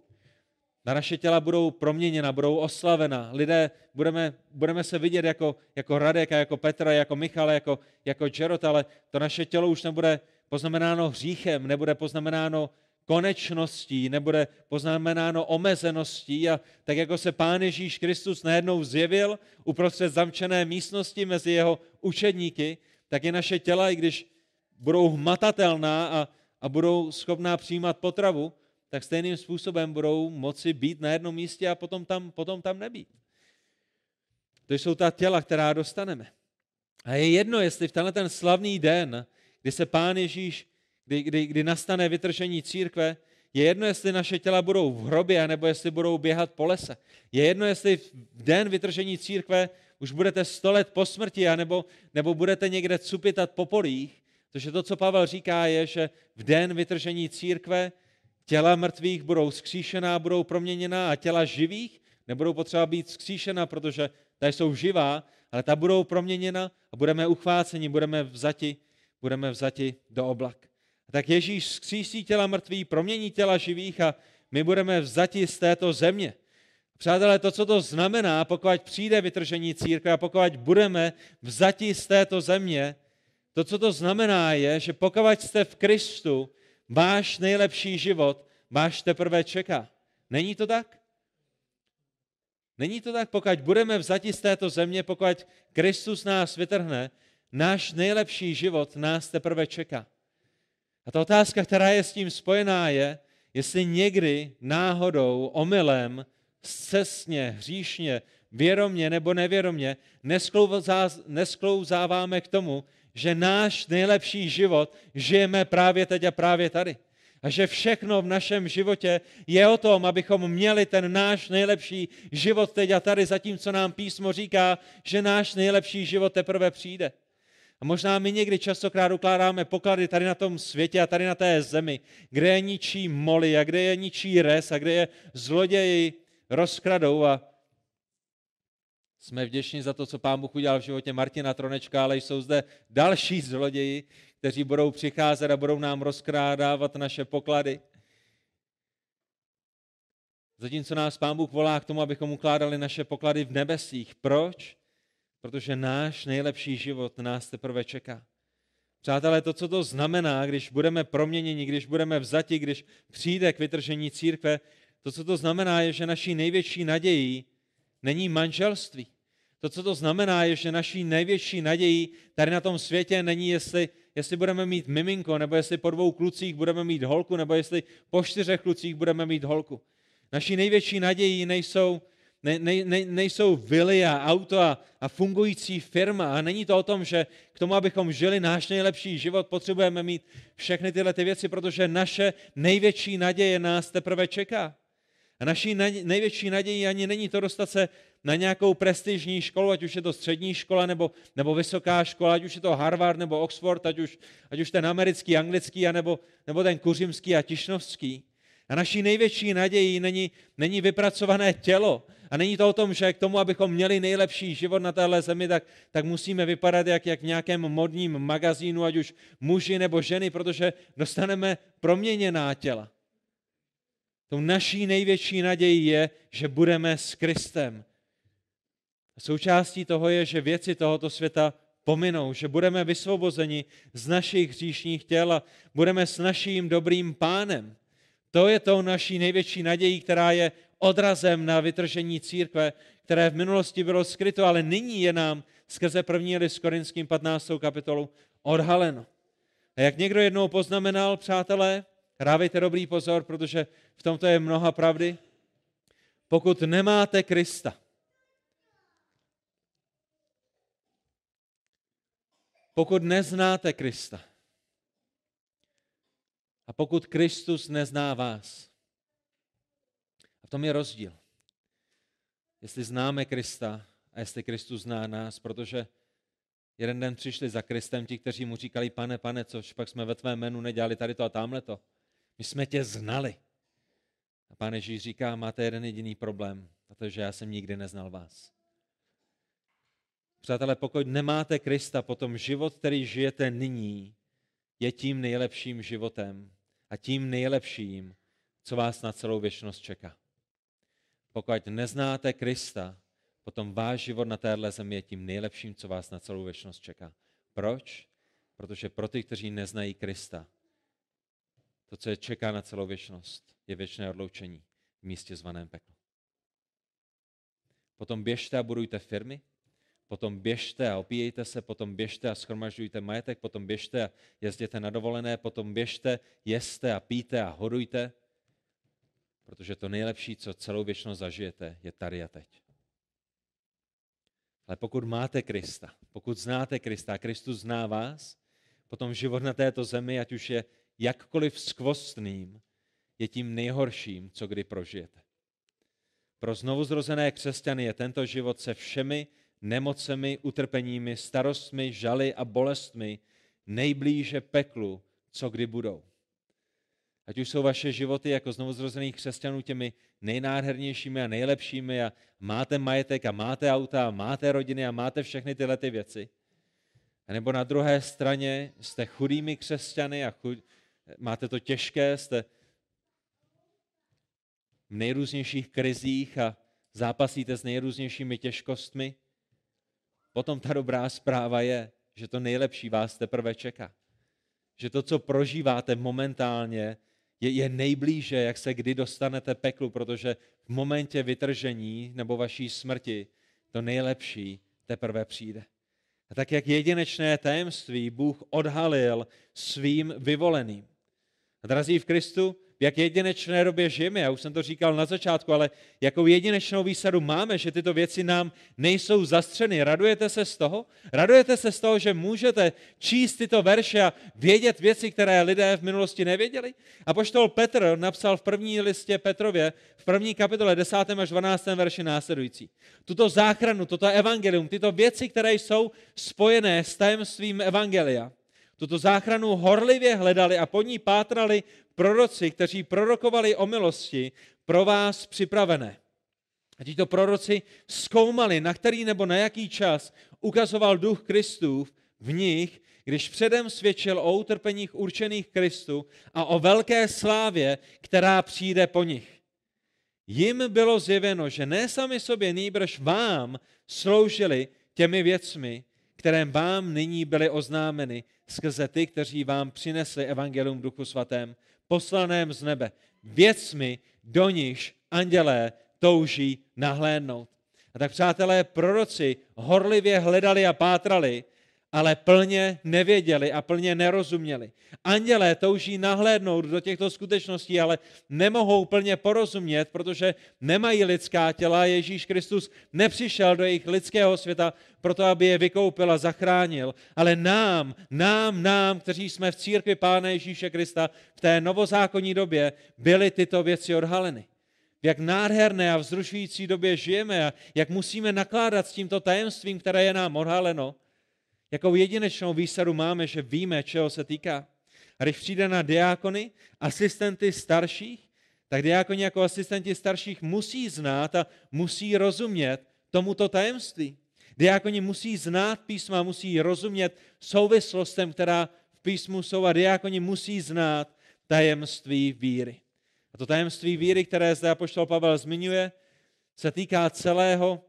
Na naše těla budou proměněna, budou oslavena. Lidé, budeme, budeme se vidět jako, jako Radek, jako Petra, jako Michal, jako, jako Jerot, ale to naše tělo už nebude poznamenáno hříchem, nebude poznamenáno konečností, nebude poznamenáno omezeností a tak jako se Pán Ježíš Kristus najednou zjevil uprostřed zamčené místnosti mezi jeho učedníky, tak i naše těla, i když budou hmatatelná a, a budou schopná přijímat potravu, tak stejným způsobem budou moci být na jednom místě a potom tam, potom tam nebýt. To jsou ta těla, která dostaneme. A je jedno, jestli v tenhle ten slavný den, kdy se Pán Ježíš, kdy, kdy, kdy nastane vytržení církve, je jedno, jestli naše těla budou v hrobě, nebo jestli budou běhat po lese. Je jedno, jestli v den vytržení církve už budete sto let po smrti, anebo, nebo budete někde cupitat po polích, protože to, co Pavel říká, je, že v den vytržení církve Těla mrtvých budou skříšená, budou proměněná a těla živých nebudou potřeba být skříšena, protože ta jsou živá, ale ta budou proměněna a budeme uchváceni, budeme vzati, budeme vzati do oblak. A tak Ježíš skřísí těla mrtvých, promění těla živých a my budeme vzati z této země. Přátelé, to, co to znamená, pokud přijde vytržení církve a pokud budeme vzati z této země, to, co to znamená, je, že pokud jste v Kristu, Váš nejlepší život váš teprve čeká. Není to tak? Není to tak, pokud budeme vzati z této země, pokud Kristus nás vytrhne, náš nejlepší život nás teprve čeká. A ta otázka, která je s tím spojená, je, jestli někdy náhodou, omylem, cestně, hříšně, vědomně nebo nevědomně nesklouzáváme k tomu, že náš nejlepší život žijeme právě teď a právě tady. A že všechno v našem životě je o tom, abychom měli ten náš nejlepší život teď a tady, zatímco nám písmo říká, že náš nejlepší život teprve přijde. A možná my někdy častokrát ukládáme poklady tady na tom světě a tady na té zemi, kde je ničí moly a kde je ničí res a kde je zloději rozkradou a jsme vděční za to, co pán Bůh udělal v životě Martina Tronečka, ale jsou zde další zloději, kteří budou přicházet a budou nám rozkrádávat naše poklady. Zatímco nás pán Bůh volá k tomu, abychom ukládali naše poklady v nebesích. Proč? Protože náš nejlepší život nás teprve čeká. Přátelé, to, co to znamená, když budeme proměněni, když budeme vzati, když přijde k vytržení církve, to, co to znamená, je, že naší největší nadějí není manželství. To, co to znamená, je, že naší největší nadějí tady na tom světě není, jestli, jestli budeme mít miminko, nebo jestli po dvou klucích budeme mít holku, nebo jestli po čtyřech klucích budeme mít holku. Naší největší nadějí nejsou, ne, ne, ne, nejsou vily a auto a, a fungující firma. A není to o tom, že k tomu, abychom žili náš nejlepší život, potřebujeme mít všechny tyhle ty věci, protože naše největší naděje nás teprve čeká. A naší největší nadějí ani není to dostat se na nějakou prestižní školu, ať už je to střední škola nebo, nebo vysoká škola, ať už je to Harvard nebo Oxford, ať už, ať už ten americký, anglický, anebo, nebo ten kuřimský a tišnovský. A naší největší nadějí není, není vypracované tělo. A není to o tom, že k tomu, abychom měli nejlepší život na téhle zemi, tak, tak musíme vypadat jak, jak v nějakém modním magazínu, ať už muži nebo ženy, protože dostaneme proměněná těla. Tou naší největší nadějí je, že budeme s Kristem. A součástí toho je, že věci tohoto světa pominou, že budeme vysvobozeni z našich hříšních těl a budeme s naším dobrým pánem. To je tou naší největší nadějí, která je odrazem na vytržení církve, které v minulosti bylo skryto, ale nyní je nám skrze první list Korinským 15. kapitolu odhaleno. A jak někdo jednou poznamenal, přátelé, Dávejte dobrý pozor, protože v tomto je mnoha pravdy. Pokud nemáte Krista, pokud neznáte Krista a pokud Kristus nezná vás, a v tom je rozdíl. Jestli známe Krista a jestli Kristus zná nás, protože jeden den přišli za Kristem ti, kteří mu říkali, pane, pane, což pak jsme ve tvém jménu nedělali tady to a tamhle to. My jsme tě znali. A pán Ježíš říká, máte jeden jediný problém, a to je, že já jsem nikdy neznal vás. Přátelé, pokud nemáte Krista, potom život, který žijete nyní, je tím nejlepším životem a tím nejlepším, co vás na celou věčnost čeká. Pokud neznáte Krista, potom váš život na téhle zemi je tím nejlepším, co vás na celou věčnost čeká. Proč? Protože pro ty, kteří neznají Krista, to, co je čeká na celou věčnost, je věčné odloučení v místě zvaném peklo. Potom běžte a budujte firmy, potom běžte a opíjejte se, potom běžte a schromažďujte majetek, potom běžte a jezděte na dovolené, potom běžte, jeste a píte a hodujte, protože to nejlepší, co celou věčnost zažijete, je tady a teď. Ale pokud máte Krista, pokud znáte Krista Kristus zná vás, potom život na této zemi, ať už je jakkoliv skvostným, je tím nejhorším, co kdy prožijete. Pro znovuzrozené křesťany je tento život se všemi nemocemi, utrpeními, starostmi, žaly a bolestmi nejblíže peklu, co kdy budou. Ať už jsou vaše životy jako znovuzrozených křesťanů těmi nejnádhernějšími a nejlepšími a máte majetek a máte auta a máte rodiny a máte všechny tyhle ty věci. A nebo na druhé straně jste chudými křesťany a chud, máte to těžké, jste v nejrůznějších krizích a zápasíte s nejrůznějšími těžkostmi, potom ta dobrá zpráva je, že to nejlepší vás teprve čeká. Že to, co prožíváte momentálně, je, je nejblíže, jak se kdy dostanete peklu, protože v momentě vytržení nebo vaší smrti to nejlepší teprve přijde. A tak jak jedinečné tajemství Bůh odhalil svým vyvoleným. Drazí v Kristu, v jak jedinečné době žijeme. Já už jsem to říkal na začátku, ale jakou jedinečnou výsadu máme, že tyto věci nám nejsou zastřeny. Radujete se z toho? Radujete se z toho, že můžete číst tyto verše a vědět věci, které lidé v minulosti nevěděli? A poštol Petr napsal v první listě Petrově, v první kapitole 10. až 12. verši následující. Tuto záchranu, toto evangelium, tyto věci, které jsou spojené s tajemstvím evangelia, tuto záchranu horlivě hledali a po ní pátrali proroci, kteří prorokovali o milosti pro vás připravené. A tito proroci zkoumali, na který nebo na jaký čas ukazoval duch Kristův v nich, když předem svědčil o utrpeních určených Kristu a o velké slávě, která přijde po nich. Jim bylo zjeveno, že ne sami sobě, nýbrž vám sloužili těmi věcmi, které vám nyní byly oznámeny skrze ty, kteří vám přinesli evangelium duchu svatém, poslaném z nebe, věcmi, do nichž andělé touží nahlédnout. A tak, přátelé, proroci horlivě hledali a pátrali, ale plně nevěděli a plně nerozuměli. Andělé touží nahlédnout do těchto skutečností, ale nemohou plně porozumět, protože nemají lidská těla. Ježíš Kristus nepřišel do jejich lidského světa proto, aby je vykoupil a zachránil. Ale nám, nám, nám, kteří jsme v církvi Pána Ježíše Krista v té novozákonní době, byly tyto věci odhaleny v jak nádherné a vzrušující době žijeme a jak musíme nakládat s tímto tajemstvím, které je nám odhaleno, Jakou jedinečnou výsadu máme, že víme, čeho se týká. A když přijde na diákony, asistenty starších, tak diákoni jako asistenti starších musí znát a musí rozumět tomuto tajemství. Diákoni musí znát písma, musí rozumět souvislostem, která v písmu jsou a diákoni musí znát tajemství víry. A to tajemství víry, které zde apoštol Pavel zmiňuje, se týká celého,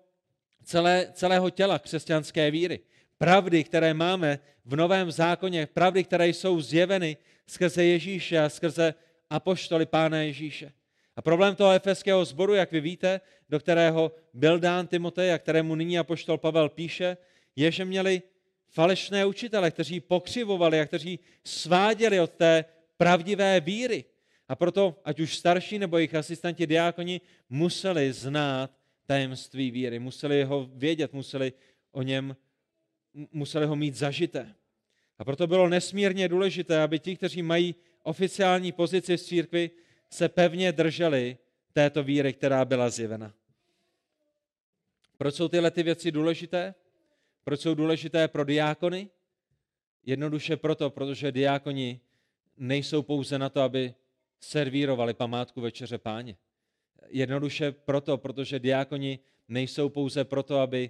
celé, celého těla křesťanské víry pravdy, které máme v Novém zákoně, pravdy, které jsou zjeveny skrze Ježíše a skrze apoštoly Pána Ježíše. A problém toho efeského sboru, jak vy víte, do kterého byl dán Timotej a kterému nyní apoštol Pavel píše, je, že měli falešné učitele, kteří pokřivovali a kteří sváděli od té pravdivé víry. A proto, ať už starší nebo jejich asistenti diákoni, museli znát tajemství víry, museli ho vědět, museli o něm museli ho mít zažité. A proto bylo nesmírně důležité, aby ti, kteří mají oficiální pozici v církvi, se pevně drželi této víry, která byla zjevena. Proč jsou tyhle ty věci důležité? Proč jsou důležité pro diákony? Jednoduše proto, protože diákoni nejsou pouze na to, aby servírovali památku večeře páně. Jednoduše proto, protože diákoni nejsou pouze proto, aby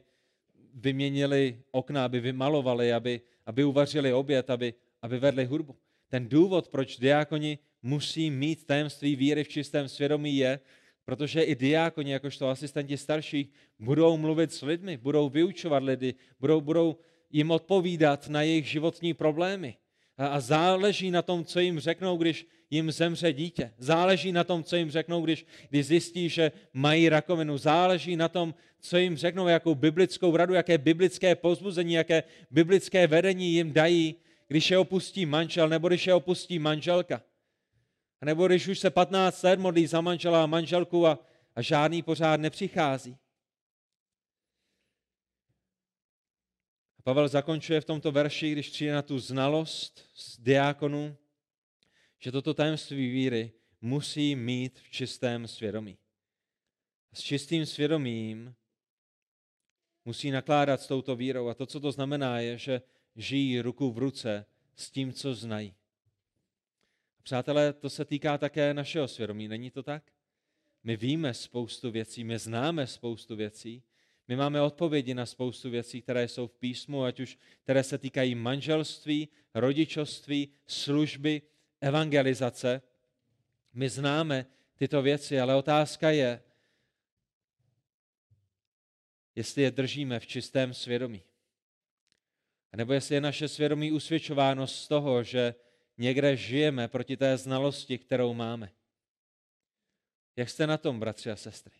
vyměnili okna, aby vymalovali, aby, aby uvařili oběd, aby, aby vedli hudbu. Ten důvod, proč diákoni musí mít tajemství víry v čistém svědomí je, protože i diákoni, jakožto asistenti starších, budou mluvit s lidmi, budou vyučovat lidi, budou, budou jim odpovídat na jejich životní problémy. A, a záleží na tom, co jim řeknou, když jim zemře dítě. Záleží na tom, co jim řeknou, když, když zjistí, že mají rakovinu. Záleží na tom, co jim řeknou, jakou biblickou radu, jaké biblické pozbuzení, jaké biblické vedení jim dají, když je opustí manžel nebo když je opustí manželka. A nebo když už se 15 let modlí za manžela a manželku a, a žádný pořád nepřichází. Pavel zakončuje v tomto verši, když přijde na tu znalost z diákonů, že toto tajemství víry musí mít v čistém svědomí. S čistým svědomím musí nakládat s touto vírou. A to, co to znamená, je, že žijí ruku v ruce s tím, co znají. Přátelé, to se týká také našeho svědomí, není to tak? My víme spoustu věcí, my známe spoustu věcí, my máme odpovědi na spoustu věcí, které jsou v písmu, ať už které se týkají manželství, rodičovství, služby, evangelizace. My známe tyto věci, ale otázka je, jestli je držíme v čistém svědomí. Nebo jestli je naše svědomí usvědčováno z toho, že někde žijeme proti té znalosti, kterou máme. Jak jste na tom, bratři a sestry?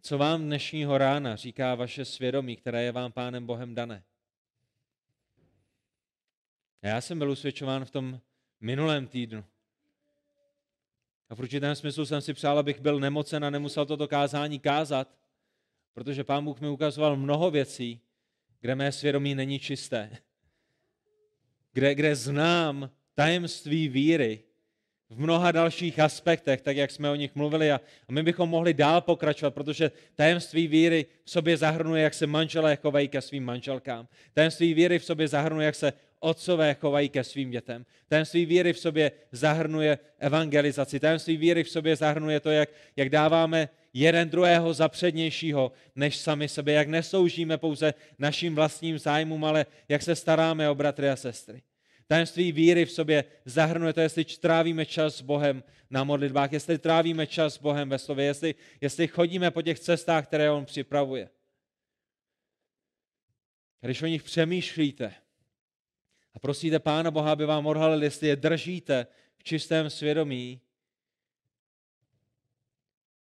Co vám dnešního rána říká vaše svědomí, které je vám Pánem Bohem dané? Já jsem byl usvědčován v tom minulém týdnu. A v určitém smyslu jsem si přál, abych byl nemocen a nemusel toto kázání kázat, protože pán Bůh mi ukazoval mnoho věcí, kde mé svědomí není čisté. Kde, kde znám tajemství víry v mnoha dalších aspektech, tak jak jsme o nich mluvili a, a my bychom mohli dál pokračovat, protože tajemství víry v sobě zahrnuje, jak se manželé chovají ke svým manželkám. Tajemství víry v sobě zahrnuje, jak se otcové chovají ke svým dětem. Tajemství víry v sobě zahrnuje evangelizaci. Tajemství víry v sobě zahrnuje to, jak, jak dáváme jeden druhého za přednějšího než sami sebe, jak nesloužíme pouze našim vlastním zájmům, ale jak se staráme o bratry a sestry. Tajemství víry v sobě zahrnuje to, jestli trávíme čas s Bohem na modlitbách, jestli trávíme čas s Bohem ve slově, jestli, jestli chodíme po těch cestách, které On připravuje. Když o nich přemýšlíte a prosíte Pána Boha, aby vám odhalil, jestli je držíte v čistém svědomí,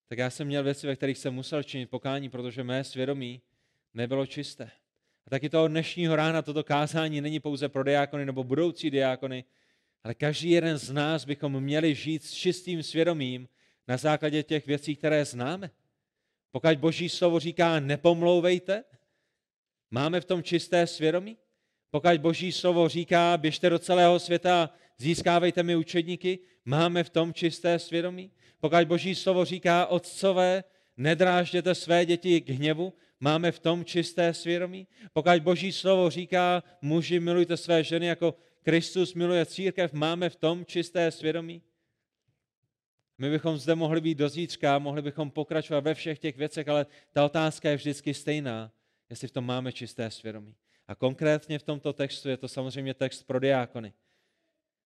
tak já jsem měl věci, ve kterých jsem musel činit pokání, protože mé svědomí nebylo čisté. A taky toho dnešního rána toto kázání není pouze pro diákony nebo budoucí diákony, ale každý jeden z nás bychom měli žít s čistým svědomím na základě těch věcí, které známe. Pokud Boží slovo říká nepomlouvejte, máme v tom čisté svědomí? Pokud Boží slovo říká běžte do celého světa, získávejte mi učedníky, máme v tom čisté svědomí? Pokud Boží slovo říká otcové, nedrážděte své děti k hněvu, Máme v tom čisté svědomí? Pokud Boží slovo říká, muži milujte své ženy jako Kristus miluje církev, máme v tom čisté svědomí? My bychom zde mohli být do zítřka, mohli bychom pokračovat ve všech těch věcech, ale ta otázka je vždycky stejná, jestli v tom máme čisté svědomí. A konkrétně v tomto textu je to samozřejmě text pro diákony.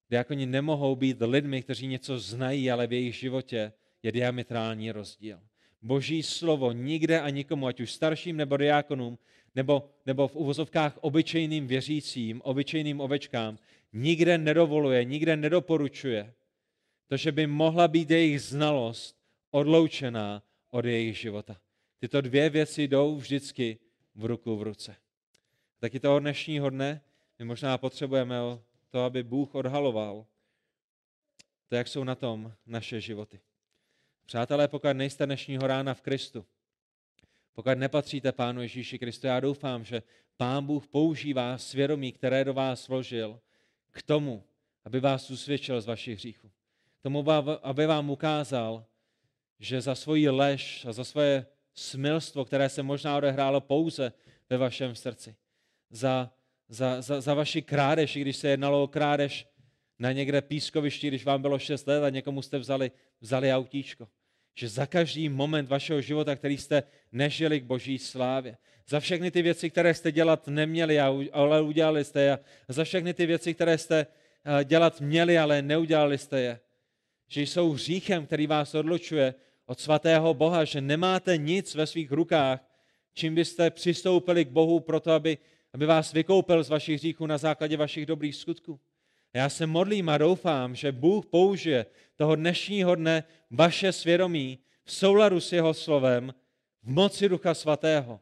Diákoni nemohou být lidmi, kteří něco znají, ale v jejich životě je diametrální rozdíl. Boží slovo nikde a nikomu, ať už starším nebo diákonům, nebo, nebo v uvozovkách obyčejným věřícím, obyčejným ovečkám, nikde nedovoluje, nikde nedoporučuje to, že by mohla být jejich znalost odloučená od jejich života. Tyto dvě věci jdou vždycky v ruku v ruce. Taky toho dnešního dne my možná potřebujeme to, aby Bůh odhaloval to, jak jsou na tom naše životy. Přátelé, pokud nejste dnešního rána v Kristu, pokud nepatříte Pánu Ježíši Kristu, já doufám, že Pán Bůh používá svědomí, které do vás vložil, k tomu, aby vás usvědčil z vašich hříchů. K tomu, aby vám ukázal, že za svoji lež a za svoje smilstvo, které se možná odehrálo pouze ve vašem srdci, za, za, za, za vaši krádež, když se jednalo o krádež na někde pískovišti, když vám bylo 6 let a někomu jste vzali, vzali autíčko. Že za každý moment vašeho života, který jste nežili k boží slávě, za všechny ty věci, které jste dělat neměli, ale udělali jste je, za všechny ty věci, které jste eh, dělat měli, ale neudělali jste je, že jsou hříchem, který vás odlučuje od svatého Boha, že nemáte nic ve svých rukách, čím byste přistoupili k Bohu proto, aby, aby vás vykoupil z vašich hříchů na základě vašich dobrých skutků. Já se modlím a doufám, že Bůh použije toho dnešního dne vaše svědomí v souladu s jeho slovem v moci Ducha Svatého,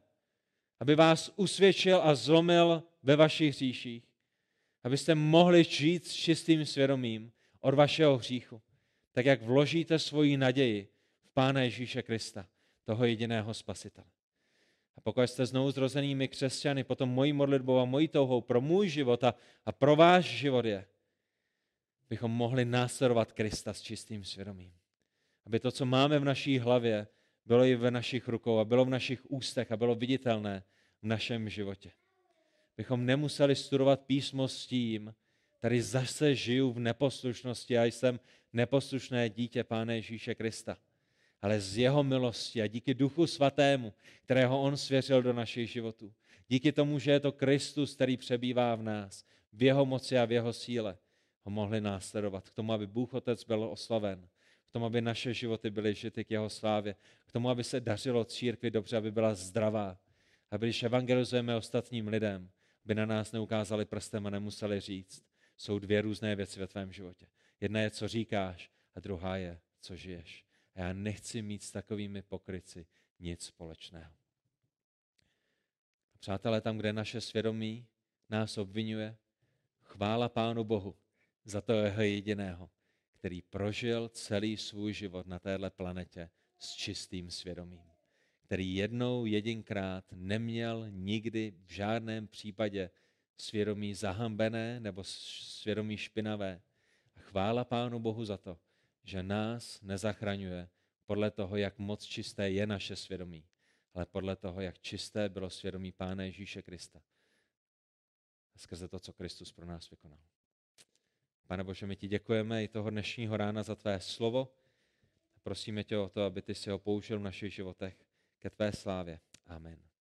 aby vás usvědčil a zlomil ve vašich hříších, abyste mohli žít s čistým svědomím od vašeho hříchu, tak jak vložíte svoji naději v Pána Ježíše Krista, toho jediného spasitele. A pokud jste znovu zrozenými křesťany, potom mojí modlitbou a mojí touhou pro můj život a, a pro váš život je, bychom mohli následovat Krista s čistým svědomím. Aby to, co máme v naší hlavě, bylo i ve našich rukou a bylo v našich ústech a bylo viditelné v našem životě. Bychom nemuseli studovat písmo s tím, tady zase žiju v neposlušnosti a jsem neposlušné dítě Pána Ježíše Krista. Ale z jeho milosti a díky Duchu Svatému, kterého on svěřil do našich životů, díky tomu, že je to Kristus, který přebývá v nás, v jeho moci a v jeho síle, ho mohli následovat, k tomu, aby Bůh Otec byl oslaven, k tomu, aby naše životy byly žity k jeho slávě, k tomu, aby se dařilo církvi dobře, aby byla zdravá, aby když evangelizujeme ostatním lidem, by na nás neukázali prstem a nemuseli říct, jsou dvě různé věci ve tvém životě. Jedna je, co říkáš, a druhá je, co žiješ. A já nechci mít s takovými pokryci nic společného. Přátelé, tam, kde naše svědomí nás obvinuje, chvála Pánu Bohu, za toho jeho jediného, který prožil celý svůj život na téhle planetě s čistým svědomím. Který jednou jedinkrát neměl nikdy v žádném případě svědomí zahambené nebo svědomí špinavé. A chvála Pánu Bohu za to, že nás nezachraňuje podle toho, jak moc čisté je naše svědomí, ale podle toho, jak čisté bylo svědomí Pána Ježíše Krista. A skrze to, co Kristus pro nás vykonal. Pane Bože, my ti děkujeme i toho dnešního rána za tvé slovo. Prosíme tě o to, aby ty si ho použil v našich životech ke tvé slávě. Amen.